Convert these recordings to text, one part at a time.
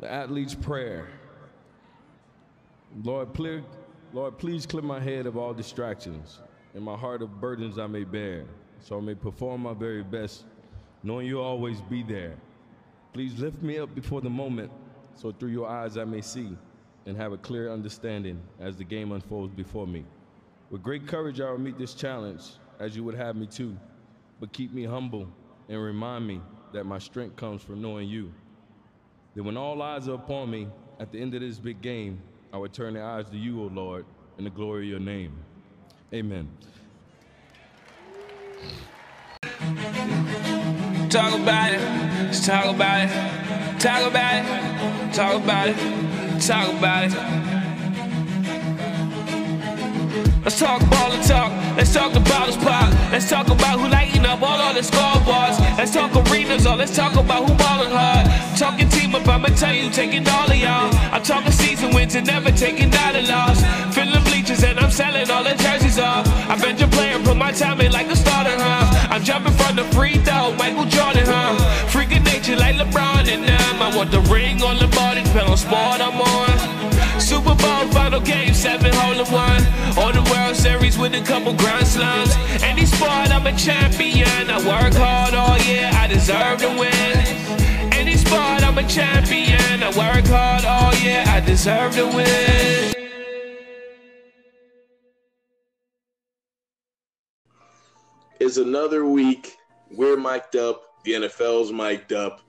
The athlete's prayer. Lord, clear, Lord, please clear my head of all distractions and my heart of burdens I may bear, so I may perform my very best, knowing you'll always be there. Please lift me up before the moment, so through your eyes I may see and have a clear understanding as the game unfolds before me. With great courage, I will meet this challenge as you would have me to, but keep me humble and remind me that my strength comes from knowing you. That when all eyes are upon me at the end of this big game, I would turn their eyes to you, O Lord, in the glory of your name. Amen. Talk about it, let's talk about it, talk about it, talk about it, talk about it. Let's talk ball and talk. Let's talk the bottles pop. Let's talk about who lighting up all on the scoreboards. Let's talk arenas or let's talk about who balling hard. Talking team up, I'ma tell you, taking all of y'all. I'm talking season wins and never taking out a loss. Filling bleachers and I'm selling all the jerseys off. I bet your player put my time in like a starter, huh? I'm jumping from the free throw, Michael Jordan, huh? Freaking nature like LeBron and them. I want the ring on the body, on sport I'm on. Super game, seven hole in one. Or the World Series with a couple grand slams. Any sport, I'm a champion. I work hard all year, I deserve to win. Any sport, I'm a champion. I work hard all year, I deserve to win. It's another week. We're mic'd up. The NFL's mic'd up.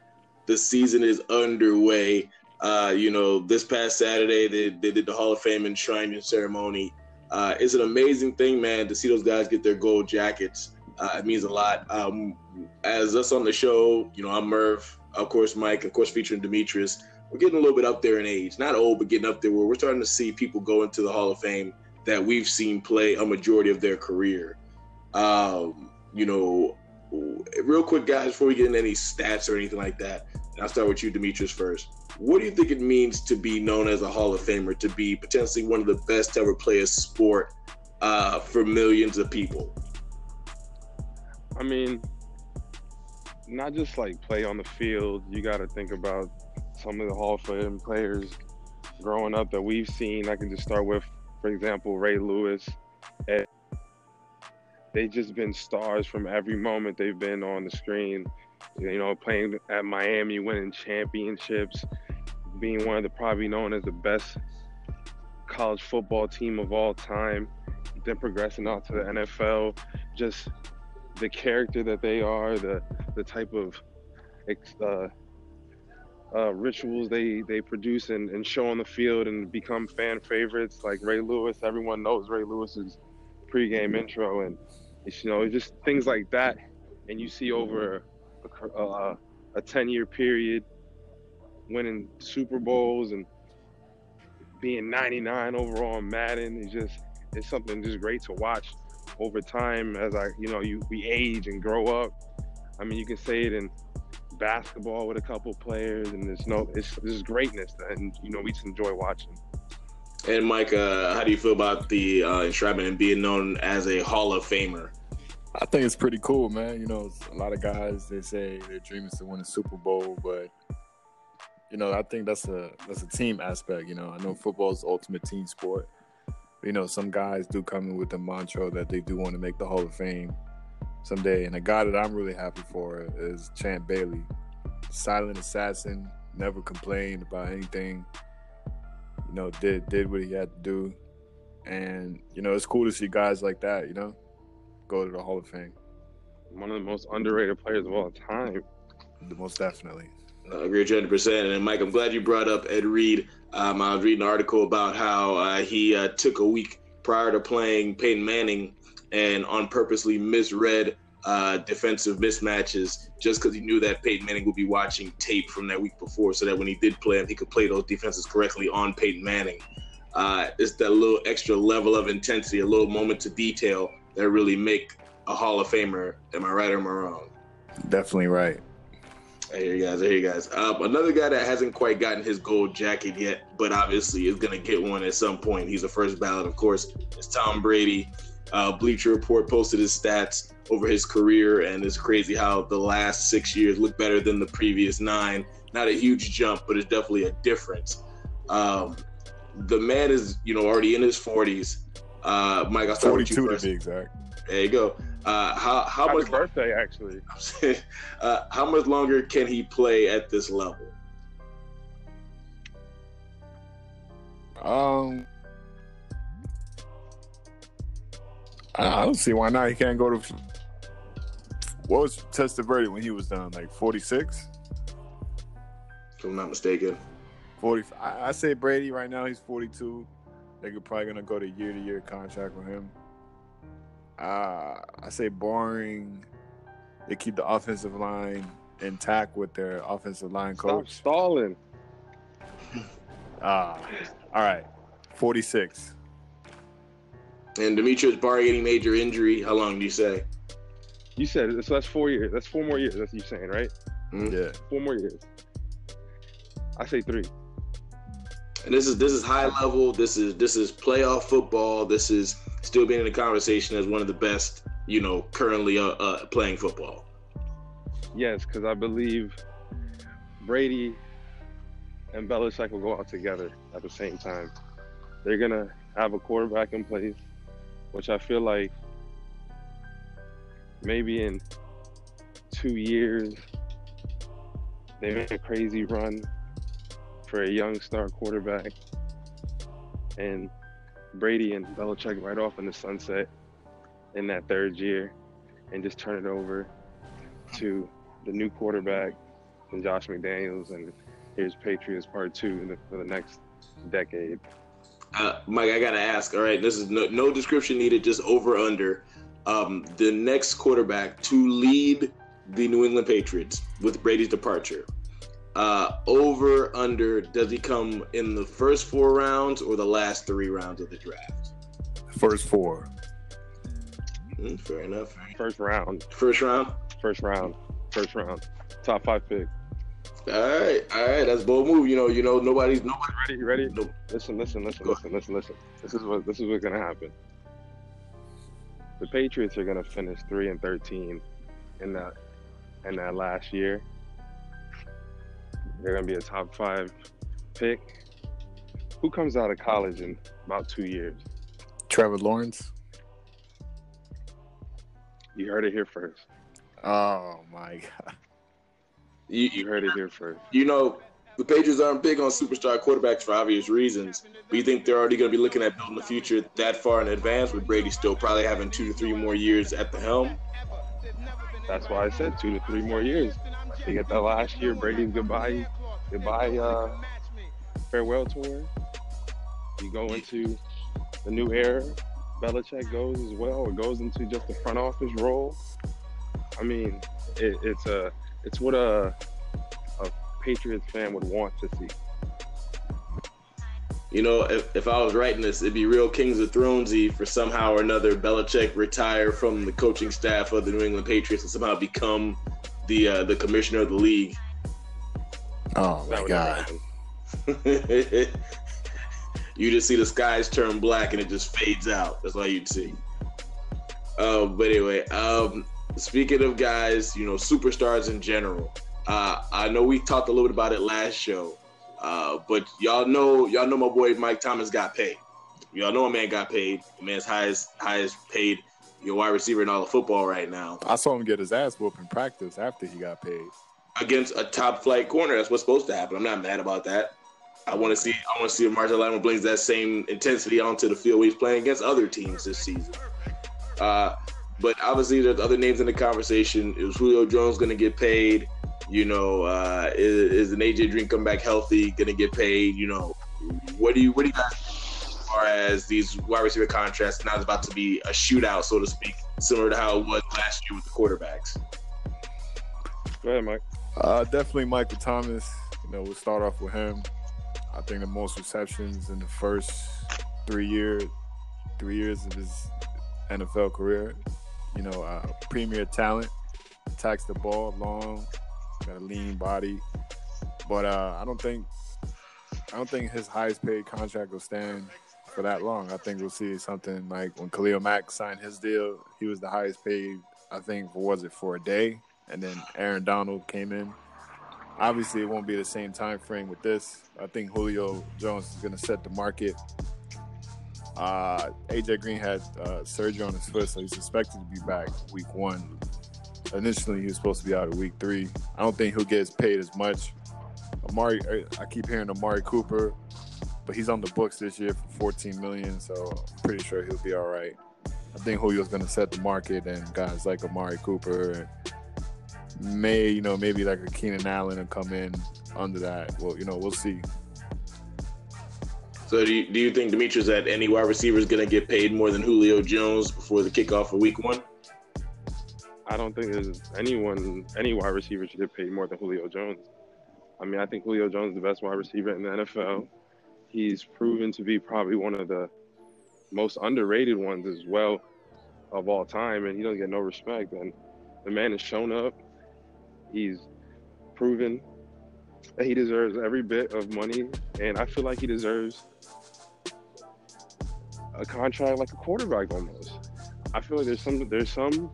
The season is underway. Uh, you know, this past Saturday they, they did the Hall of Fame enshrinement ceremony. Uh, it's an amazing thing, man, to see those guys get their gold jackets. Uh, it means a lot. Um, as us on the show, you know, I'm Merv, of course, Mike, of course, featuring Demetrius. We're getting a little bit up there in age, not old, but getting up there where we're starting to see people go into the Hall of Fame that we've seen play a majority of their career. Um, you know, real quick, guys, before we get into any stats or anything like that, I'll start with you, Demetrius, first. What do you think it means to be known as a Hall of Famer, to be potentially one of the best ever play a sport uh, for millions of people? I mean, not just like play on the field. You got to think about some of the Hall of Fame players growing up that we've seen. I can just start with, for example, Ray Lewis. And they've just been stars from every moment they've been on the screen. You know, playing at Miami, winning championships, being one of the probably known as the best college football team of all time, then progressing out to the NFL, just the character that they are, the the type of uh, uh, rituals they they produce and, and show on the field and become fan favorites like Ray Lewis. Everyone knows Ray Lewis's pregame intro, and it's, you know just things like that. And you see over a, a, a ten year period winning Super Bowls and being 99 overall in Madden is just it's something just great to watch over time as I you know you we age and grow up. I mean you can say it in basketball with a couple players and there's no it's this greatness and you know we just enjoy watching. And Mike, uh, how do you feel about the uh, enshrinement and being known as a Hall of Famer? I think it's pretty cool, man. You know, a lot of guys they say their dream is to win a Super Bowl, but you know, I think that's a that's a team aspect. You know, I know football is the ultimate team sport. But, you know, some guys do come in with the mantra that they do want to make the Hall of Fame someday. And a guy that I'm really happy for is Champ Bailey, silent assassin, never complained about anything. You know, did did what he had to do, and you know, it's cool to see guys like that. You know, go to the Hall of Fame. One of the most underrated players of all time. The Most definitely. I agree 100%. And Mike, I'm glad you brought up Ed Reed. Um, I was reading an article about how uh, he uh, took a week prior to playing Peyton Manning and on purposely misread uh, defensive mismatches just because he knew that Peyton Manning would be watching tape from that week before so that when he did play him, he could play those defenses correctly on Peyton Manning. Uh, it's that little extra level of intensity, a little moment to detail that really make a Hall of Famer. Am I right or am I wrong? Definitely right. I hear you guys. I hear you guys. Um, another guy that hasn't quite gotten his gold jacket yet, but obviously is going to get one at some point. He's a first ballot, of course. It's Tom Brady. Uh, Bleacher Report posted his stats over his career, and it's crazy how the last six years look better than the previous nine. not a huge jump, but it's definitely a difference. Um, the man is, you know, already in his forties. Uh, Mike, I'll start with you Forty-two to be exact. There you go. Uh, how how Happy much birthday, actually. uh, how much longer can he play at this level? Um, I I don't see why not. He can't go to. What was Testaverde when he was done? Like 46? If I'm not mistaken. 40. I, I say Brady right now. He's 42. They're probably gonna go to year to year contract with him. Uh, I say boring. They keep the offensive line intact with their offensive line Stop coach. stalling. Ah, all right, 46. And Demetrius, barring any major injury, how long do you say? You said it, so that's four years. That's four more years. That's you're saying, right? Mhm. Yeah. Four more years. I say three. And this is this is high level. This is this is playoff football. This is still being in the conversation as one of the best, you know, currently uh, uh, playing football. Yes, because I believe Brady and Belichick will go out together at the same time. They're gonna have a quarterback in place, which I feel like maybe in two years they make a crazy run for a young star quarterback, and Brady and Belichick right off in the sunset in that third year, and just turn it over to the new quarterback and Josh McDaniels, and here's Patriots Part Two for the next decade. Uh, Mike, I gotta ask. All right, this is no, no description needed. Just over under. Um, the next quarterback to lead the New England Patriots with Brady's departure. Uh, over under. Does he come in the first four rounds or the last three rounds of the draft? First four. Hmm, fair enough. First round, First round. first round, first round, top five pick. All right, all right. That's bold move. You know, you know, nobody's nobody. Ready? Ready? No, Listen, listen, listen, Go listen, listen, listen. This is what this is what's gonna happen. The Patriots are gonna finish three and thirteen in that in that last year. They're gonna be a top five pick. Who comes out of college in about two years? Trevor Lawrence. You heard it here first. Oh my god. you, You you, heard it here first. you know, the Patriots aren't big on superstar quarterbacks for obvious reasons. But you think they're already going to be looking at building the future that far in advance, with Brady still probably having two to three more years at the helm? That's why I said two to three more years. You get that last year, Brady's goodbye, goodbye, uh, farewell tour. You go into the new era. Belichick goes as well, or goes into just the front office role. I mean, it, it's a, it's what a, a Patriots fan would want to see. You know, if, if I was writing this, it'd be real Kings of Thronesy for somehow or another Belichick retire from the coaching staff of the New England Patriots and somehow become the uh, the commissioner of the league. Oh my would god. you just see the skies turn black and it just fades out. That's all you'd see. Uh, but anyway, um, speaking of guys, you know, superstars in general. Uh, I know we talked a little bit about it last show, uh, but y'all know, y'all know my boy Mike Thomas got paid. Y'all know a man got paid. The man's highest, highest paid, your wide receiver in all of football right now I saw him get his ass whooped in practice after he got paid. against a top flight corner. That's what's supposed to happen. I'm not mad about that. I want to see I want to see if Marshon Lattimore brings that same intensity onto the field he's playing against other teams this season. Uh, but obviously, there's other names in the conversation. Is Julio Jones going to get paid? You know, uh, is, is an AJ Green come back healthy? Going to get paid? You know, what do you what do you guys think as far as these wide receiver contracts? Now it's about to be a shootout, so to speak, similar to how it was last year with the quarterbacks. Go ahead, Mike. Uh, definitely Michael Thomas. You know, we'll start off with him. I think the most receptions in the first three years, three years of his NFL career. You know, uh, premier talent, attacks the ball long, got a lean body. But uh, I don't think, I don't think his highest paid contract will stand for that long. I think we'll see something like when Khalil Mack signed his deal, he was the highest paid. I think was it for a day, and then Aaron Donald came in Obviously, it won't be the same time frame with this. I think Julio Jones is going to set the market. Uh, AJ Green had uh, surgery on his foot, so he's expected to be back week one. Initially, he was supposed to be out of week three. I don't think he'll get paid as much. Amari, I keep hearing Amari Cooper, but he's on the books this year for 14 million, so I'm pretty sure he'll be all right. I think Julio's going to set the market, and guys like Amari Cooper may, you know, maybe like a Keenan Allen will come in under that. Well, you know, we'll see. So do you, do you think Demetrius that any wide receiver is going to get paid more than Julio Jones before the kickoff of Week One? I don't think there's anyone, any wide receiver should get paid more than Julio Jones. I mean, I think Julio Jones is the best wide receiver in the NFL. He's proven to be probably one of the most underrated ones as well of all time, and he doesn't get no respect. And the man has shown up. He's proven that he deserves every bit of money, and I feel like he deserves a contract like a quarterback almost. I feel like there's some there's some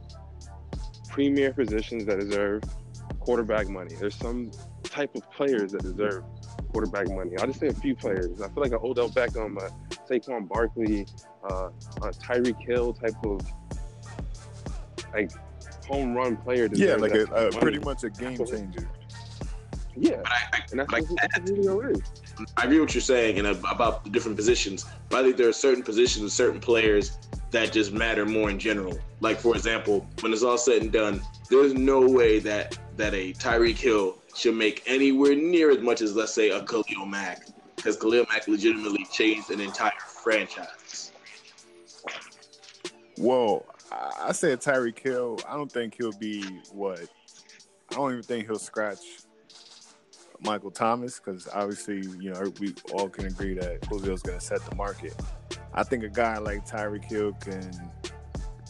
premier positions that deserve quarterback money. There's some type of players that deserve quarterback money. I'll just say a few players. I feel like an Odell Beckham, a Saquon Barkley, uh, a Tyreek Hill type of like home run player. Yeah, like a, a pretty much a game changer. Yeah, but I, I, and that's like, what Julio is. I agree what you're saying and about the different positions, but I think there are certain positions, and certain players that just matter more in general. Like for example, when it's all said and done, there's no way that that a Tyreek Hill should make anywhere near as much as let's say a Khalil Mack, because Khalil Mack legitimately changed an entire franchise. Whoa, I said Tyreek Hill. I don't think he'll be what. I don't even think he'll scratch Michael Thomas because obviously, you know, we all can agree that Julio's going to set the market. I think a guy like Tyreek Hill can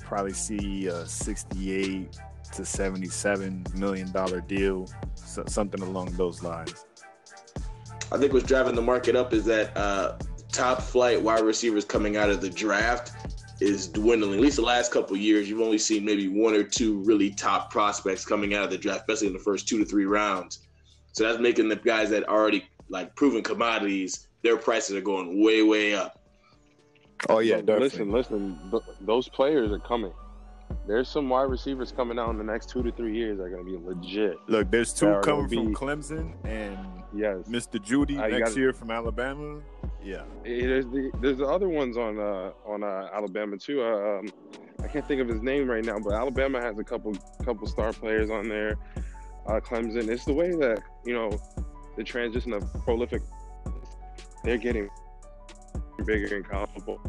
probably see a 68 to 77 million dollar deal, so something along those lines. I think what's driving the market up is that uh, top flight wide receivers coming out of the draft is dwindling. At least the last couple years, you've only seen maybe one or two really top prospects coming out of the draft, especially in the first two to three rounds. So that's making the guys that already like proven commodities, their prices are going way, way up. Oh yeah, listen, listen. those players are coming. There's some wide receivers coming out in the next two to three years that are going to be legit. Look, there's two coming from Clemson and yes, Mr. Jeudy next gotta, year from Alabama. Yeah, there's the there's the other ones on uh, on uh, Alabama too. Uh, um, I can't think of his name right now, but Alabama has a couple couple star players on there uh, Clemson. It's the way that you know the transition of prolific. They're getting bigger and college football,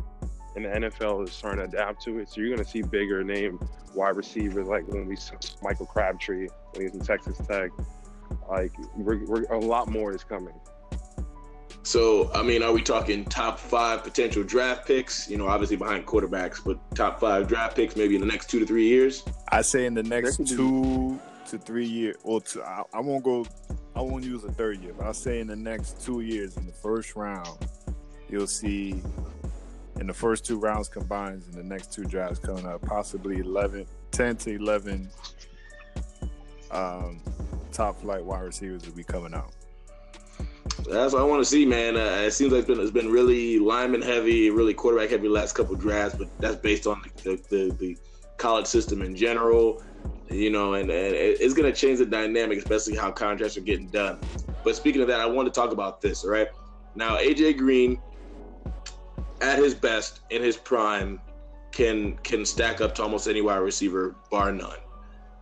and the NFL is starting to adapt to it. So you're going to see bigger name wide receivers like when we saw Michael Crabtree when he was in Texas Tech. Like we're, we're a lot more is coming. So, I mean, are we talking top five potential draft picks? You know, obviously behind quarterbacks, but top five draft picks maybe in the next two to three years? I say in the next two to three years, or to, I, I won't go, I won't use a third year, but I'll say in the next two years, in the first round, you'll see in the first two rounds combined in the next two drafts coming up, possibly 11, 10 to 11 um, top flight wide receivers will be coming out. That's what I want to see, man. Uh, it seems like it's been, it's been really lineman heavy, really quarterback heavy last couple drafts, but that's based on the, the, the college system in general you know, and, and it's going to change the dynamic, especially how contracts are getting done. But speaking of that, I want to talk about this, all right? Now, AJ Green, at his best, in his prime, can can stack up to almost any wide receiver, bar none.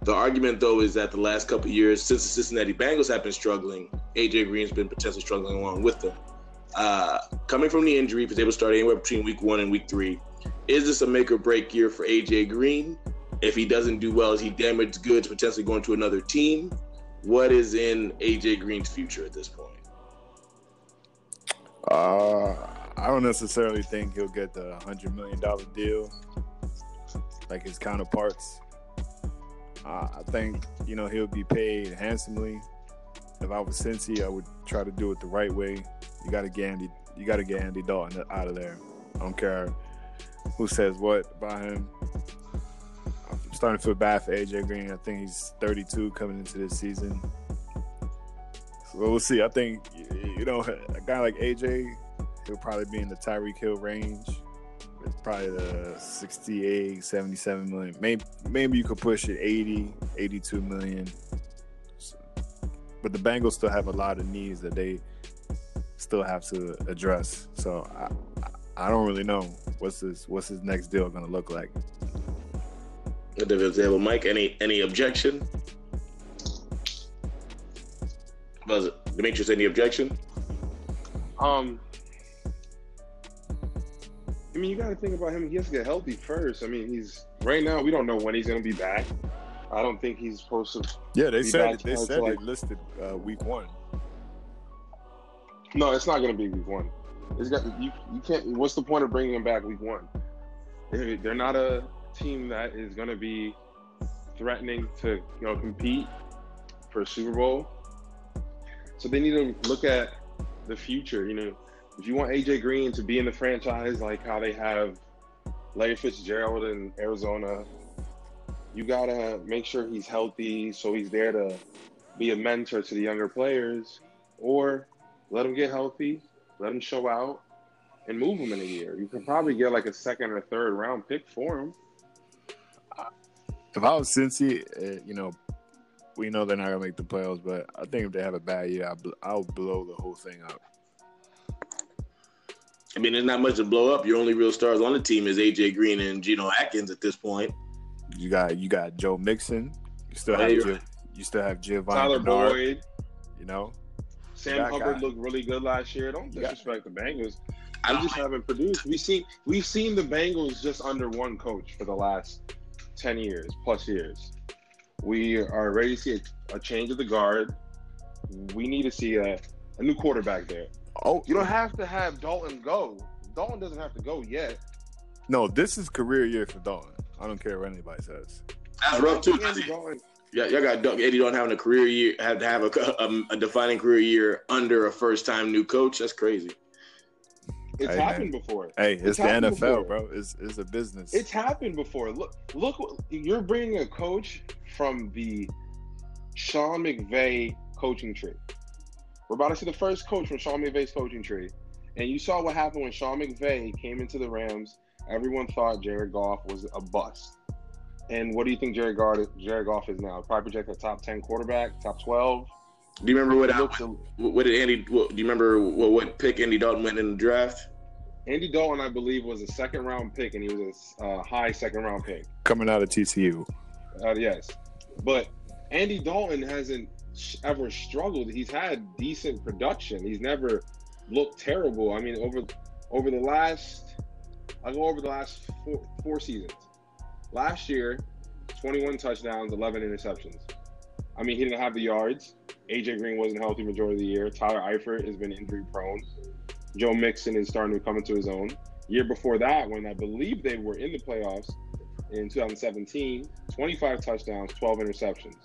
The argument, though, is that the last couple years, since the Cincinnati Bengals have been struggling, AJ Green's been potentially struggling along with them. Uh, coming from the injury, was able to start anywhere between week one and week three. Is this a make or break year for AJ Green? If he doesn't do well, is he damaged goods potentially going to another team? What is in AJ Green's future at this point? Uh, I don't necessarily think he'll get the hundred million dollar deal like his counterparts. Uh, I think you know he'll be paid handsomely. If I was Cincy, I would try to do it the right way. You got to get Andy, you got to get Andy Dalton out of there. I don't care who says what about him I'm starting to feel bad for AJ Green. I think he's 32 coming into this season. Well, we'll see. I think you know a guy like AJ, he'll probably be in the Tyreek Hill range. It's probably the 68, 77 million. Maybe maybe you could push it 80, 82 million. But the Bengals still have a lot of needs that they still have to address. So I, I don't really know what's this what's his next deal going to look like. Well, Mike, any any objection? Was it Demetrius? Any objection? Um, I mean, you got to think about him. He has to get healthy first. I mean, he's right now. We don't know when he's going to be back. I don't think he's supposed to. Yeah, they said they said like, they listed uh, week one. No, it's not going to be week one. It's got you. You can't. What's the point of bringing him back week one? They're not a team that is going to be threatening to you know compete for a Super Bowl. So they need to look at the future. You know, if you want AJ Green to be in the franchise like how they have Larry Fitzgerald in Arizona, you gotta make sure he's healthy so he's there to be a mentor to the younger players, or let him get healthy, let him show out, and move him in a year. You can probably get like a second or third round pick for him. If I was Cincy, uh, you know, we know they're not gonna make the playoffs, but I think if they have a bad year, I'll blow the whole thing up. I mean, there's not much to blow up. Your only real stars on the team is AJ Green and Geno Atkins at this point. You got you got Joe Mixon. You still have G- you still have Giovani Tyler Bernard, Boyd. You know, Sam Hubbard looked really good last year. Don't disrespect the Bengals. I just haven't produced. We seen we've seen the Bengals just under one coach for the last ten years plus years. We are ready to see a, a change of the guard. We need to see a, a new quarterback there. Oh, you don't have to have Dalton go. Dalton doesn't have to go yet. No, this is career year for Dalton. I don't care what anybody says. That's rough too. Yeah, y'all got Eddie Dalton having a career year, have to have a, a, a defining career year under a first time new coach. That's crazy. It's hey, happened man. before. Hey, it's, it's the NFL, before. bro. It's, it's a business. It's happened before. Look, look, you're bringing a coach from the Sean McVay coaching tree. We're about to see the first coach from Sean McVay's coaching tree. And you saw what happened when Sean McVay came into the Rams. Everyone thought Jared Goff was a bust. And what do you think Jared, Goff, Jared Goff is now? Probably projected top 10 quarterback, top 12. Do you remember what, I, what, what did Andy, what, do you remember what, what pick Andy Dalton went in the draft? Andy Dalton, I believe, was a second round pick, and he was a uh, high second round pick. Coming out of TCU. Uh, yes. But Andy Dalton hasn't ever struggled. He's had decent production. He's never looked terrible. I mean, over over the last, I go over the last four, four seasons. Last year, 21 touchdowns, 11 interceptions. I mean, he didn't have the yards. AJ Green wasn't healthy majority of the year. Tyler Eifert has been injury prone. Joe Mixon is starting to come into his own. Year before that, when I believe they were in the playoffs in 2017, 25 touchdowns, 12 interceptions.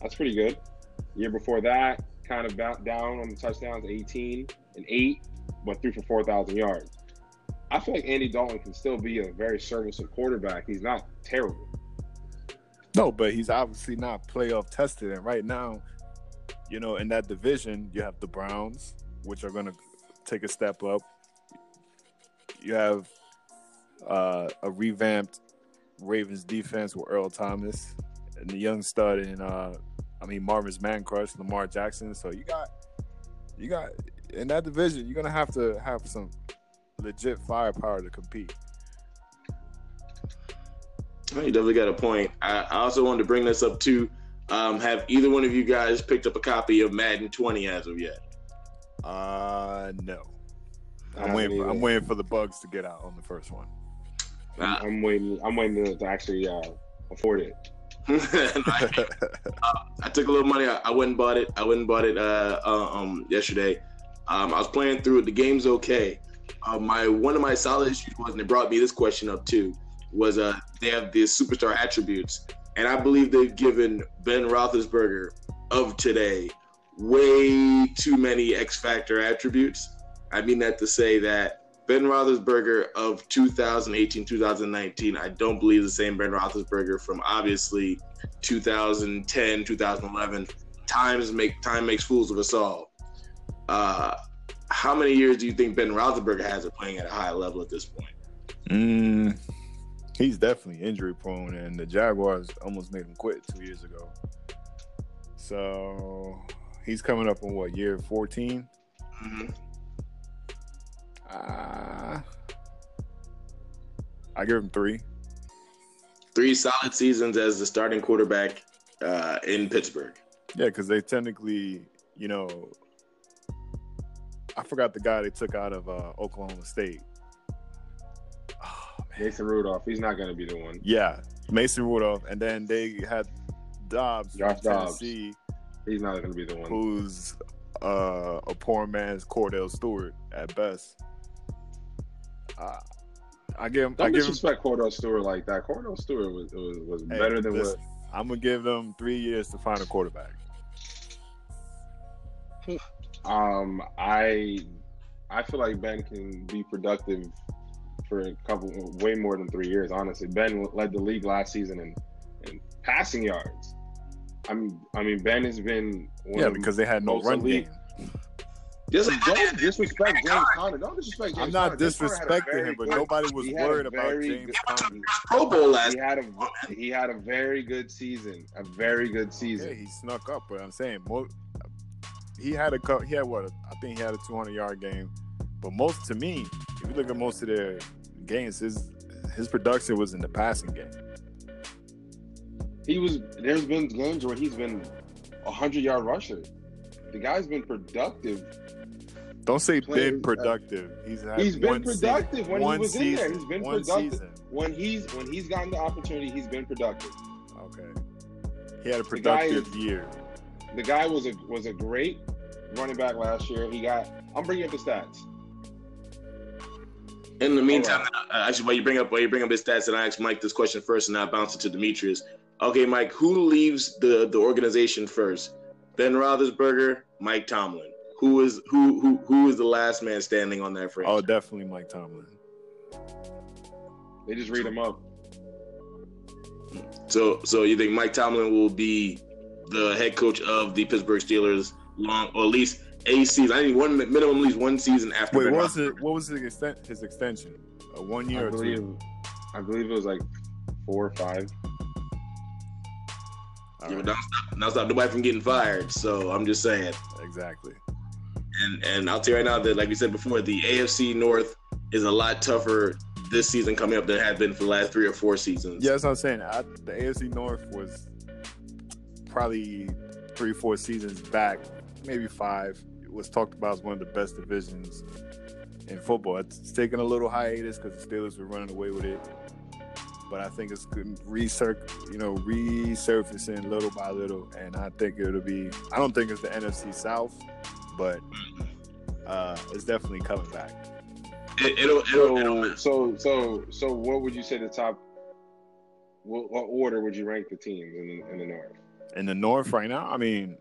That's pretty good. Year before that, kind of down on the touchdowns, 18 and 8, but threw for 4,000 yards. I feel like Andy Dalton can still be a very serviceable quarterback. He's not terrible. No, but he's obviously not playoff tested. And right now, you know, in that division, you have the Browns, which are going to take a step up. You have uh, a revamped Ravens defense with Earl Thomas and the young stud in uh, I mean Marvin's man crush, Lamar Jackson. So you got you got in that division, you're gonna have to have some legit firepower to compete. You definitely got a point. I, I also wanted to bring this up too. Um, have either one of you guys picked up a copy of Madden 20 as of yet? Uh, no. I'm waiting. For, I'm waiting for the bugs to get out on the first one. I'm waiting. I'm waiting to actually uh, afford it. I, uh, I, took a little money. I, I, went and bought it. I went and bought it uh, uh, um, yesterday. Um, I was playing through it. The game's okay. Uh, my one of my solid issues was, and it brought me this question up too, was uh, they have these superstar attributes, and I believe they've given Ben Roethlisberger of today way too many X factor attributes. I mean that to say that Ben Roethlisberger of 2018, 2019, I don't believe the same Ben Roethlisberger from obviously 2010, 2011. times make time makes fools of us all. Uh, how many years do you think Ben Roethlisberger has of playing at a high level at this point? Mm, he's definitely injury prone, and the Jaguars almost made him quit two years ago. So he's coming up on what year 14? Mm-hmm. Uh, I give him three. Three solid seasons as the starting quarterback uh, in Pittsburgh. Yeah, because they technically, you know, I forgot the guy they took out of uh, Oklahoma State. Oh, Mason Rudolph. He's not going to be the one. Yeah, Mason Rudolph, and then they had Dobbs Josh from Dobbs. Tennessee, He's not going to be the one. who's uh, a poor man's Kordell Stewart at best. Uh, I give him. I Don't give him. disrespect Kordell Stewart like that. Kordell Stewart was was, was Hey, better than listen, what. I'm gonna give them three years to find a quarterback. Um, I I feel like Ben can be productive for a couple, way more than three years. Honestly, Ben led the league last season in, in passing yards. I mean, I mean, Ben has been one Yeah, of because they had no most run elite- game. Just Don't disrespect James Conner. Don't disrespect James I'm not Conner. James Conner had a disrespecting him, but good- nobody was he had a worried about very James good- Conner. Pro Bowl last He had a he had a very good season. A very good Yeah, season. he snuck up, but I'm saying mo- he had a cou- he had what I think he had a 200 yard game, but most to me, if you look at most of their games, his his production was in the passing game. He was. There's been games where he's been a hundred yard rusher. The guy's been productive. Don't say been productive. He's had He's been one productive season, when he one was in there. He's been one productive. season. When he's when he's gotten the opportunity, he's been productive. Okay, he had a The guy productive is- year. The guy was a was a great running back last year. He got. I'm bringing up the stats. In the meantime, uh, actually, while you bring up while you bring up his stats, and I ask Mike this question first, and I bounce it to Demetrius. Okay, Mike, who leaves the the organization first? Ben Roethlisberger, Mike Tomlin. Who is who who who is the last man standing on that franchise? Oh, definitely Mike Tomlin. They just read him up. So so you think Mike Tomlin will be the head coach of the Pittsburgh Steelers long, or at least a season? I think one minimum, at least one season after. Wait, what was Roethlisberger. it? What was his extent? His extension? A one I year or believe. two? I believe it was like four or five. All Yeah, right, but don't stop, don't stop nobody from getting fired. So I'm just saying. Exactly. And and I'll tell you right now that, like we said before, the AFC North is a lot tougher this season coming up than it had been for the last three or four seasons. Yeah, that's what I'm saying. I, the AFC North was probably three, four seasons back, maybe five. It was talked about as one of the best divisions in football. It's, taken a little hiatus because the Steelers were running away with it, but I think it's recirc, you know, resurfacing little by little, and I think it'll be. I don't think it's the NFC South, but uh, it's definitely coming back. It, it'll, it'll, it'll, So so so so what would you say the top? What, what order would you rank the teams in the, in the north? in the North right now, I mean,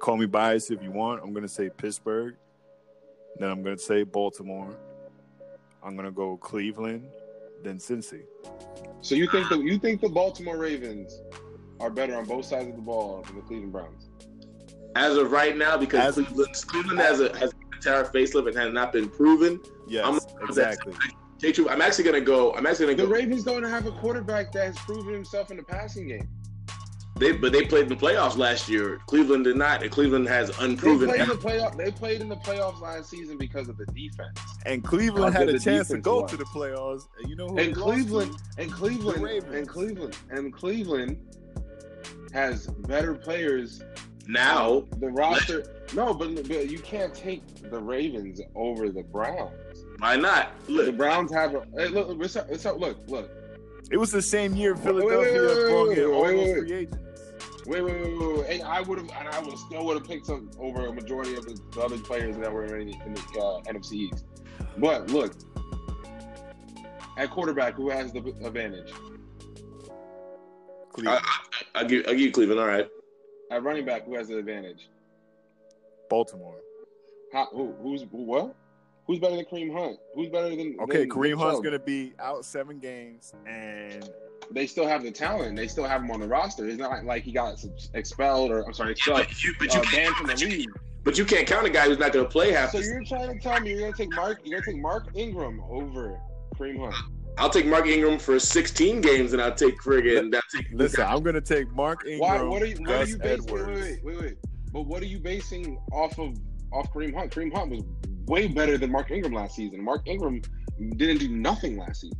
call me biased if you want. I'm going to say Pittsburgh. Then I'm going to say Baltimore. I'm going to go Cleveland, then Cincy. So you think the you think the Baltimore Ravens are better on both sides of the ball than the Cleveland Browns? As of right now, because As- Cleveland, Cleveland has a has an entire facelift and has not been proven. Yes, I'm- exactly. Take I'm actually gonna go. I'm actually gonna go. Ravens don't have a quarterback that has proven himself in the passing game. They, but they played in the playoffs last year. Cleveland did not, and Cleveland has They unproven. played in the playoff. They played in the playoffs last season because of the defense. And Cleveland had a chance to go was. to the playoffs. And you know who And Cleveland, and Cleveland, and Cleveland, and Cleveland has better players. Now, The roster, no, but, but you can't take the Ravens over the Browns. why not? Look, the Look, Browns have a hey, look. Let's, let's, look, look. It was the same year Wait, wait, Philadelphia wait, wait, brought wait, in all wait, those wait. free agents. Wait, wait, wait, wait, wait. And I would have, and I would still would have picked some over a majority of the, the other players that were in, the- in the uh, NFC East. But look, at quarterback, who has the advantage? Cleveland, I, I, will give, I'll give you Cleveland. All right. At running back, who has the advantage? Baltimore. How, who, who's who, what? Who's better than Kareem Hunt? Who's better than Okay, than Kareem Nick Hunt's going to be out seven games, and they still have the talent. They still have him on the roster. It's not like, like he got expelled or I'm sorry, Yeah, expelled, but you, but you uh, can't, banned from the but you, league. but you can't count a guy who's not going to play half. So you're trying to tell me you're gonna take Mark you're gonna take Mark Ingram over Kareem Hunt. I'll take Mark Ingram for 16 games, and I'll take friggin' I'll take Listen, I'm gonna take Mark Ingram. Why what are you what are you basing wait, wait, wait, wait, wait. But what are you basing off of off Kareem Hunt? Kareem Hunt was way better than Mark Ingram last season. Mark Ingram didn't do nothing last season.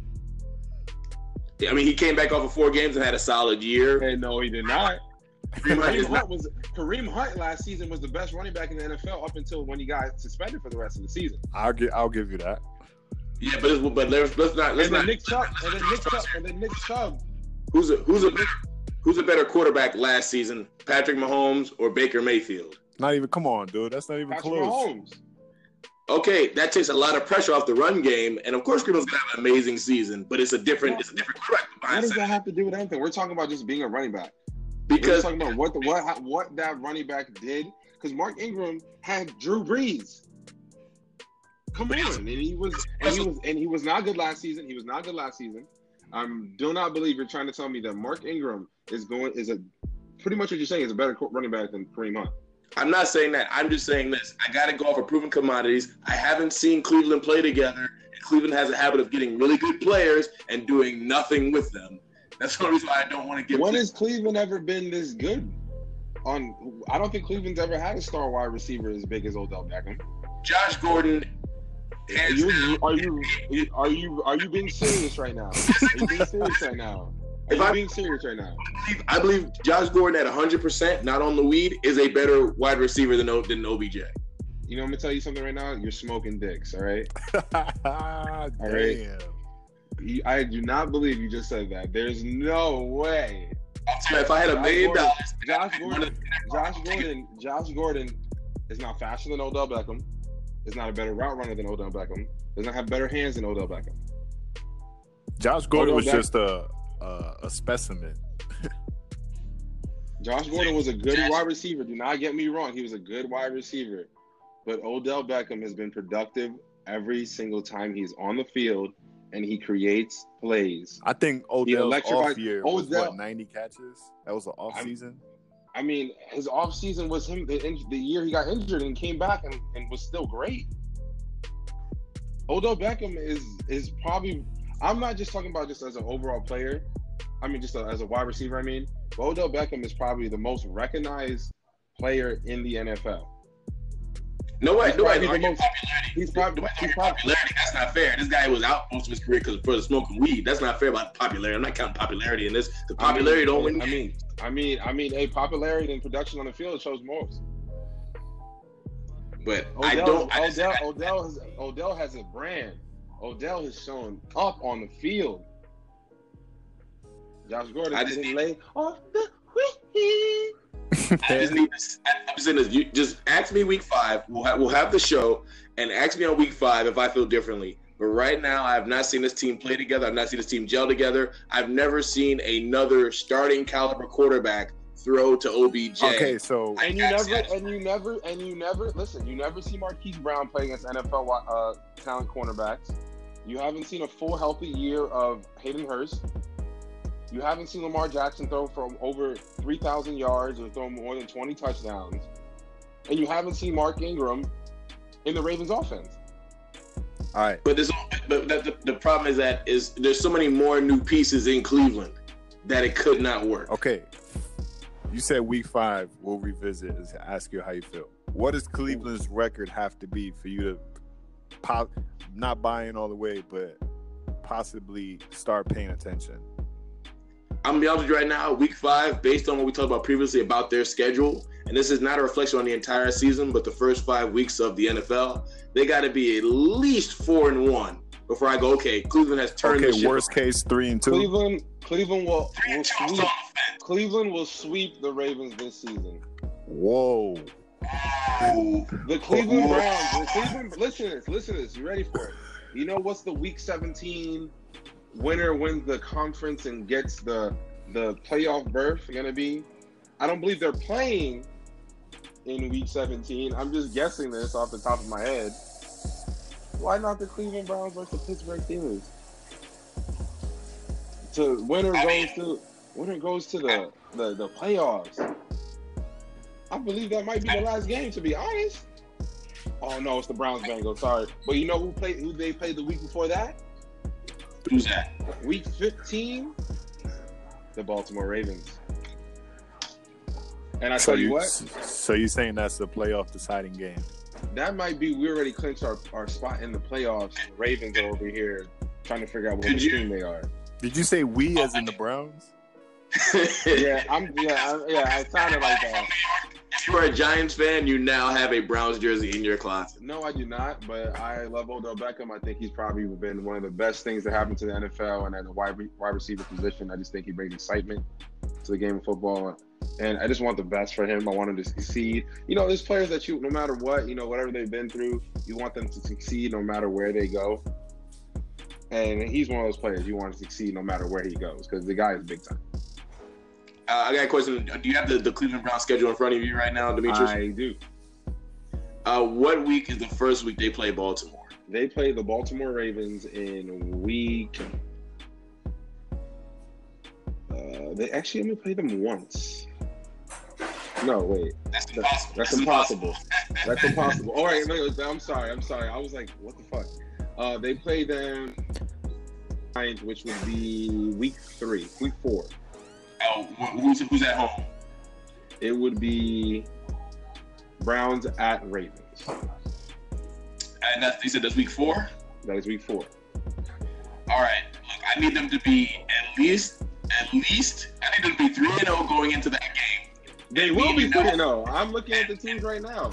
I mean, he came back off of four games and had a solid year. Hey, no, he did not. Kareem Hunt is Kareem not- Hunt was Kareem Hunt last season was the best running back in the NFL up until when he got suspended for the rest of the season. I'll give I'll give you that. Yeah, but it's, but let's, let's not let's And then not. Nick Chubb, and then Nick Chubb, and then Nick Chubb. Who's a who's a who's a better quarterback last season, Patrick Mahomes or Baker Mayfield? Not even. Come on, dude. That's not even Patrick close. Mahomes. Okay, that takes a lot of pressure off the run game, and of course, Greenville's gonna have an amazing season, but it's a different it's a different quarterback What does that have to do with anything? We're talking about just being a running back. Because We're because talking about what the, what how- what that running back did because Mark Ingram had Drew Brees. Come on, and he was and he was and he was not good last season. He was not good last season. I do not believe you're trying to tell me that Mark Ingram is going is a pretty much what you're saying is a better running back than Kareem Hunt. I'm not saying that. I'm just saying this. I got to go off of proven commodities. I haven't seen Cleveland play together, and Cleveland has a habit of getting really good players and doing nothing with them. That's the only reason why I don't want to give. When has Cleveland ever been this good? On I don't think Cleveland's ever had a star wide receiver as big as Odell Beckham. Josh Gordon. Are you are you are you are you being serious right now? Are you being serious right now? Are If you I- being serious right now? I believe Josh Gordon at 100%, not on the weed, is a better wide receiver than, O- than OBJ. You know, I'm gonna tell you something right now. You're smoking dicks, all right? Damn. right. You- I do not believe you just said that. There's no way. I'll tell you, if I had a million dollars, Josh Gordon, Josh Gordon, Josh Gordon is not faster than Odell Beckham. Is not a better route runner than Odell Beckham. Does not have better hands than Odell Beckham. Josh Gordon Odell was just a, a a specimen. Josh Gordon was a good wide receiver. Do not get me wrong. He was a good wide receiver. But Odell Beckham has been productive every single time he's on the field and he creates plays. I think Odell's off year was Odell- what ninety catches. That was an off season. I mean, his offseason was him the, the year he got injured and came back and, and was still great. Odell Beckham is is probably I'm not just talking about just as an overall player. I mean, just a, as a wide receiver. I mean, but Odell Beckham is probably the most recognized player in the NFL. No way, no way. probably the Argue most- popularity. he's probably- No he's probably- popularity. That's not fair. This guy was out most of his career because for smoking weed. That's not fair about popularity. I'm not counting popularity in this. The I mean, popularity don't win. I mean, I mean, I mean, a popularity and production on the field shows most. but I don't. I just, Odell, Odell, has, Odell has a brand. Odell has shown up on the field. Josh Gordon I just didn't lay off the wheel. I just need. To, I'm just saying this. You just ask me week five. We'll have, we'll have the show and ask me on week five if I feel differently. But right now, I have not seen this team play together. I've not seen this team gel together. I've never seen another starting caliber quarterback throw to OBJ. Okay, so I- And you never, and you never, and you never listen. You never see Marquise Brown play against NFL uh, talent cornerbacks. You haven't seen a full healthy year of Hayden Hurst. You haven't seen Lamar Jackson throw from over three thousand yards or throw more than twenty touchdowns, and you haven't seen Mark Ingram in the Ravens offense. all right. But this, but the, the, the problem is that is there's so many more new pieces in Cleveland that it could not work. Okay. You said week five, we'll revisit and ask you how you feel. What does Cleveland's record have to be for you to po- not buying all the way, but possibly start paying attention? I'm gonna be honest you right now. Week five, based on what we talked about previously about their schedule, and this is not a reflection on the entire season, but the first five weeks of the NFL, they got to be at least four and one before I go. Okay, Cleveland has turned. the Okay, ship worst around. case three and two. Cleveland, Cleveland will, Three will and two, I'm sweep. still on the fence. Cleveland will sweep the Ravens this season. Whoa. Ooh. The Cleveland oh. Browns. The Cleveland. Listen to this. Listen to this. You ready for it? You know what's the Week 17 winner wins the conference and gets the the playoff berth gonna be? I don't believe they're playing in Week 17. I'm just guessing this off the top of my head. Why not the Cleveland Browns versus the Pittsburgh Steelers? to winner goes to winner goes to the, the the playoffs. I believe that might be the last game. To be honest. Oh no, it's the Browns Bengals. Sorry, but you know who played? Who they played the week before that? Who's that? Week 15, the Baltimore Ravens. And I So tell you you, what, so you're saying that's the playoff deciding game? that might be we already clinched our, our spot in the playoffs. The Ravens are over here trying to figure out what you- team they are. Did you say we as in the Browns? Yeah, I'm yeah, I, yeah, I sounded like that. If you are a Giants fan, you now have a Browns jersey in your closet. No, I do not, but I love Odell Beckham. I think he's probably been one of the best things that happened to the NFL and at the wide, wide receiver position. I just think he brings excitement to the game of football. And I just want the best for him. I want him to succeed. You know, there's players that you, no matter what, you know, whatever they've been through, you want them to succeed no matter where they go. And he's one of those players you want to succeed no matter where he goes because the guy is big time. Uh, I got a question. Do you have the, the Cleveland Browns schedule in front of you right now, Demetrius? I do. Uh, what week is the first week they play Baltimore? They play the Baltimore Ravens in week. Uh, they actually only play them once. No, wait. That's That's, impossible. that's impossible. That's impossible. All right, no, I'm sorry. I'm sorry. I was like, what the fuck? Uh, they play them, which would be week three, week four. Oh, wh- who's, who's at home? It would be Browns at Ravens. And that's, you said that's week four? That is week four. All right. Look, I need them to be at least, at least, I need them to be 3 0 going into that game. They And will be and you three. now- oh. No, I'm looking at the teams right now.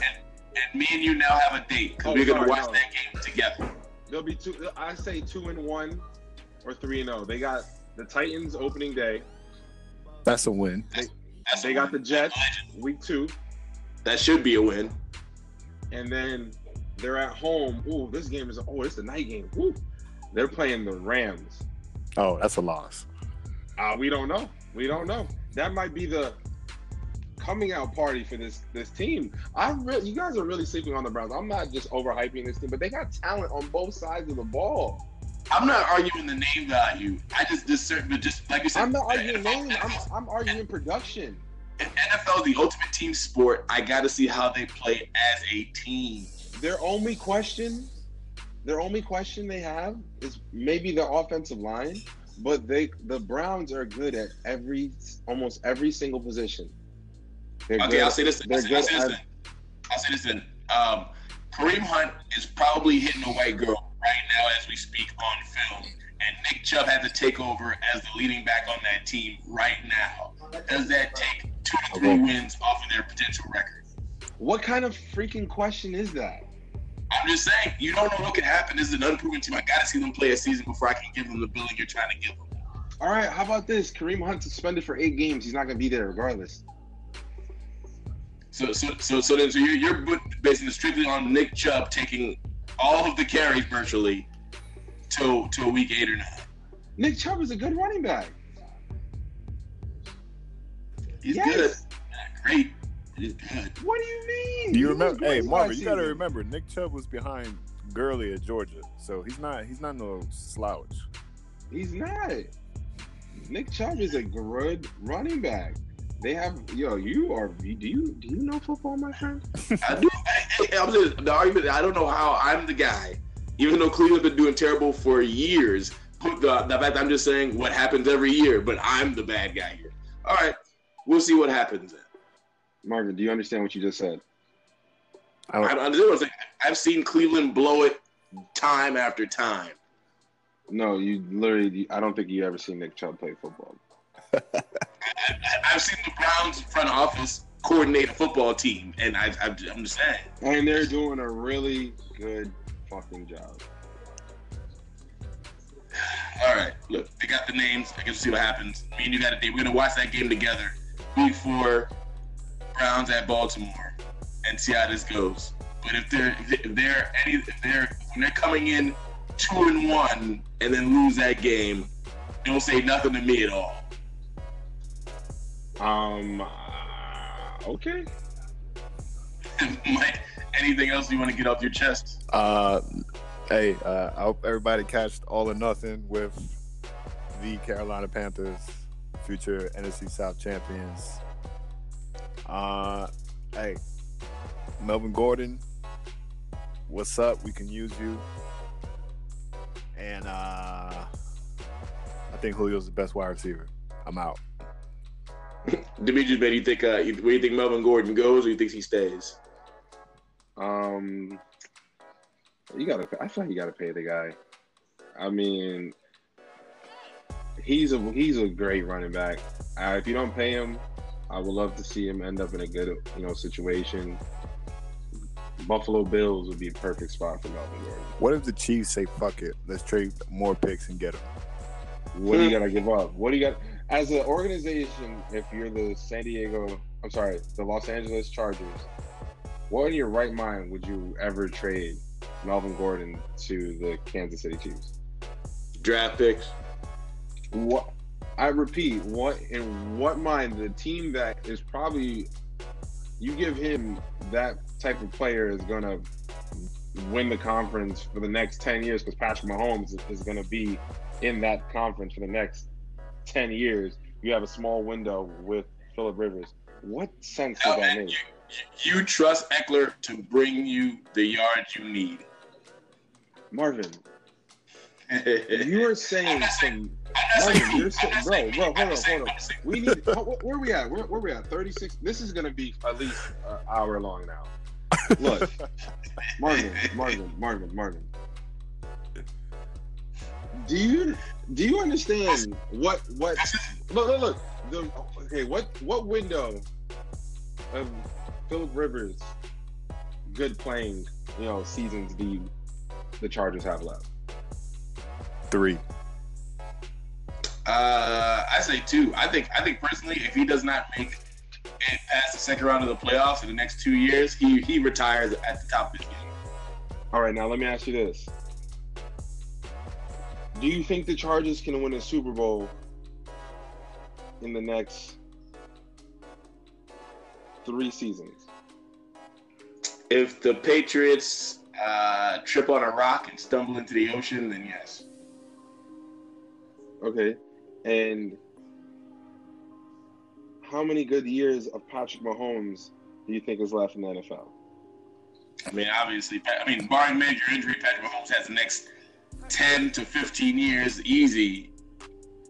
And me and you now have a date because Oh, we're going to watch no. that game together. They'll be two. I say two and one, or three and zero. They got the Titans opening day. That's a win. That's They a got the. Jets week two, That should be a win. and then they're at home. Ooh, this game is oh, it's a night game. Ooh, they're playing the Rams. Oh, that's a loss. Uh, we don't know. We don't know. That might be the coming out party for this this team. I really, you guys are really sleeping on the Browns. I'm not just overhyping this team, but they got talent on both sides of the ball. I'm not arguing the name value. I just discern, but just like you said, I'm not arguing NFL names. I'm, I'm arguing production. NFL the ultimate team sport. I got to see how they play as a team. Their only question, their only question they have is maybe the offensive line, but they the Browns are good at every almost every single position. They're Okay, good- I'll say this. They're I'll say, I'll say this. at- I'll say this. Then. Um, Kareem Hunt is probably hitting a white girl right now as we speak on film, and Nick Chubb had to take over as the leading back on that team right now. Does that take two to three wins off of their potential record? What kind of freaking question is that? I'm just saying, you don't know what could happen. This is an unproven team. I got to see them play a season before I can give them the billing you're trying to give them. All right, how about this? Kareem Hunt suspended for eight games. He's not going to be there regardless. So, so, so, so then, so you're, you're basing it strictly on Nick Chubb taking all of the carries virtually to to a week eight or nine. Nick Chubb is a good running back. He's Yes. good. Not great. He's good. What do you mean? Do you He remember? Hey, Marvin, you got to remember, Nick Chubb was behind Gurley at Georgia, so he's not he's not no slouch. He's not. Nick Chubb is a good running back. They have yo. You are. Do you do you know football, my friend? I do. I, I, I'm just, the argument. I don't know how I'm the guy, even though Cleveland's been doing terrible for years. Put the the fact I'm just saying what happens every year, but I'm the bad guy here. All right, we'll see what happens then. Marvin, do you understand what you just said? I I don't, don't understand what I'm I've seen Cleveland blow it time after time. No, you literally. I don't think you ever seen Nick Chubb play football. I've seen the Browns in front of office coordinate a football team, and I, I, I'm just saying. And they're doing a really good fucking job. All right, look, they got the names. I guess we'll see what happens. Me and you got a date. We're gonna watch that game together. Week four, Browns at Baltimore, and see how this goes. But if they're if they're any if they're when they're coming in two and one and then lose that game, don't say nothing to me at all. Um. uh, okay. Mike, anything else you want to get off your chest? uh, hey, uh, I hope everybody catched all or nothing with the Carolina Panthers, future NFC South champions. Uh, hey, Melvin Gordon, what's up? We can use you. And uh, I think Julio's the best wide receiver. I'm out. Demetrius, man, you think uh, you, where do you think Melvin Gordon goes, or you think he stays? Um, you gotta. I feel like you gotta pay the guy. I mean, he's a he's a great running back. Uh, if you don't pay him, I would love to see him end up in a good you know situation. Buffalo Bills would be a perfect spot for Melvin Gordon. What if the Chiefs say, fuck it, let's trade more picks and get him? What do you gotta give up? What do you got as an organization? If you're the San Diego, I'm sorry, the Los Angeles Chargers, what in your right mind would you ever trade Melvin Gordon to the Kansas City Chiefs? Draft picks. What I repeat, what in what mind the team that is probably you give him that type of player is gonna win the conference for the next ten years because Patrick Mahomes is, is gonna be in that conference for the next ten years. You have a small window with Philip Rivers. What sense does that make? You, you trust Ekeler to bring you the yards you need. Marvin, you are saying some. Marvin, you're saying, bro, bro, hold on, hold on. We need. Where we at? Where, where are we at? Thirty six. This is gonna be at least an hour long now. Look, Marvin, Marvin, Marvin, Marvin. Do you do you understand what what? Look, look, look. The, okay, what what window of Philip Rivers good playing you know seasons do you, the Chargers have left? Three. Uh, I say two. I think. I think personally, if he does not make it past the second round of the playoffs in the next two years, he he retires at the top of his game. All right, now let me ask you this: Do you think the Chargers can win a Super Bowl in the next three seasons? If the Patriots uh, trip on a rock and stumble into the ocean, then yes. Okay, and how many good years of Patrick Mahomes do you think is left in the NFL? I mean, obviously, I mean, barring major injury, Patrick Mahomes has the next ten to fifteen years easy.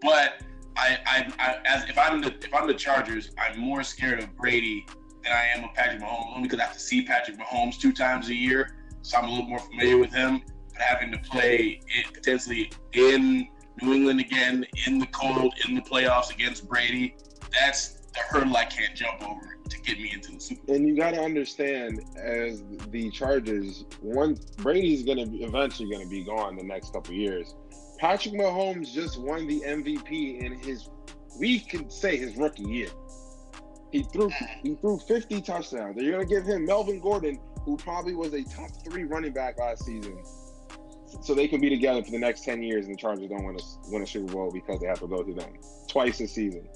But I, I, I as if I'm the if I'm the Chargers, I'm more scared of Brady than I am of Patrick Mahomes, only because I have to see Patrick Mahomes two times a year, so I'm a little more familiar with him. But having to play it potentially in New England again, in the cold, in the playoffs against Brady, that's the hurdle I can't jump over to get me into the Super Bowl. And you got to understand, as the Chargers, one Brady's going to eventually going to be gone the next couple years. Patrick Mahomes just won the MVP in his, we can say his rookie year. He threw he threw 50 touchdowns. You're going to give him Melvin Gordon, who probably was a top three running back last season, so they can be together for the next 10 years, and the Chargers don't win a win a Super Bowl because they have to go through them twice a season.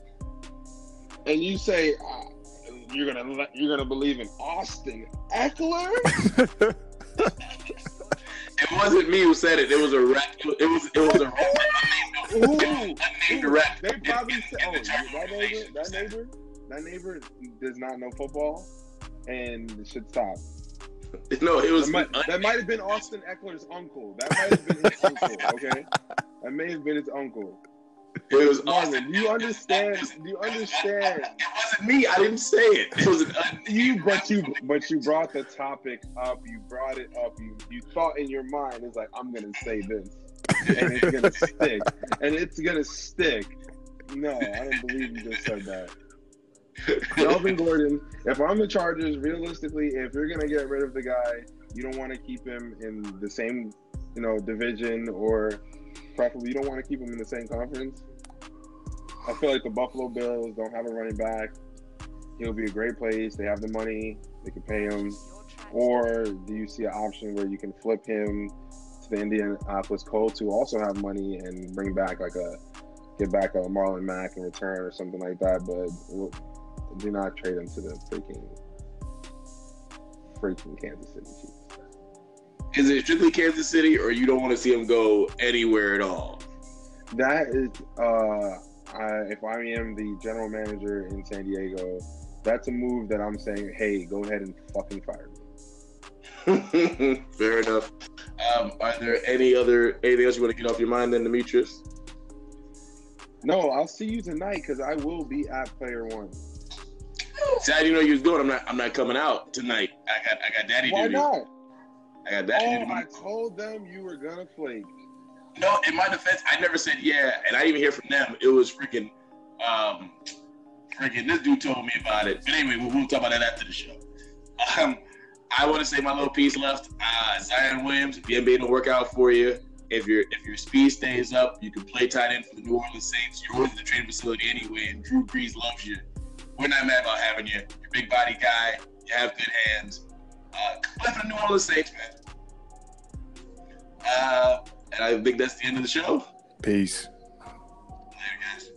And you say. You're gonna you're gonna believe in Austin Ekeler? It wasn't me who said it. It was a rep. It was it was a rep. Ooh, Unnamed ooh, rep. they probably said, oh, that neighbor, that neighbor, that neighbor does not know football and should stop. No, it was That might, that might have been Austin Ekeler's uncle. That might have been his uncle. Okay, that may have been his uncle. It was Marvin, Austin. do you understand? Do you understand? It wasn't me. I didn't say it. It was You, but you, but you brought the topic up. You brought it up. You, you thought in your mind, it's like I'm gonna say this, and it's gonna stick, and it's gonna stick. No, I don't believe you just said that. Melvin Gordon. If I'm the Chargers, realistically, if you're gonna get rid of the guy, you don't want to keep him in the same, you know, division or preferably you don't want to keep him in the same conference. I feel like the Buffalo Bills don't have a running back. He'll be a great place. They have the money. They can pay him. Or do you see an option where you can flip him to the Indianapolis Colts, who also have money, and bring back like a get back a Marlon Mack in return or something like that? But we'll- do not trade him to the freaking freaking Kansas City Chiefs. Is it strictly Kansas City, or you don't want to see him go anywhere at all? That is, uh, I, if I am the general manager in San Diego, that's a move that I'm saying, hey, go ahead and fucking fire me. Fair enough. Um, are there any other anything else you want to get off your mind then, Demetrius? No, I'll see you tonight because I will be at Player One. See, I didn't know you was doing. I'm not. I'm not coming out tonight. I got. I got daddy Why duty. not? I got daddy oh, duty. I told them you were gonna flake. No, in my defense, I never said yeah, and I didn't even hear from them. It was freaking, um, freaking. This dude told me about it. But anyway, we'll, we'll talk about that after the show. Um, I want to say my little piece left. Uh, Zion Williams, the NBA don't work out for you, if your if your speed stays up, you can play tight end for the New Orleans Saints. You're in the training facility anyway, and Drew Brees loves you. We're not mad about having you. You're a big body guy. You have good hands. Uh, play for the New Orleans Saints, man. Uh, and I think that's the end of the show. Peace. Later, guys.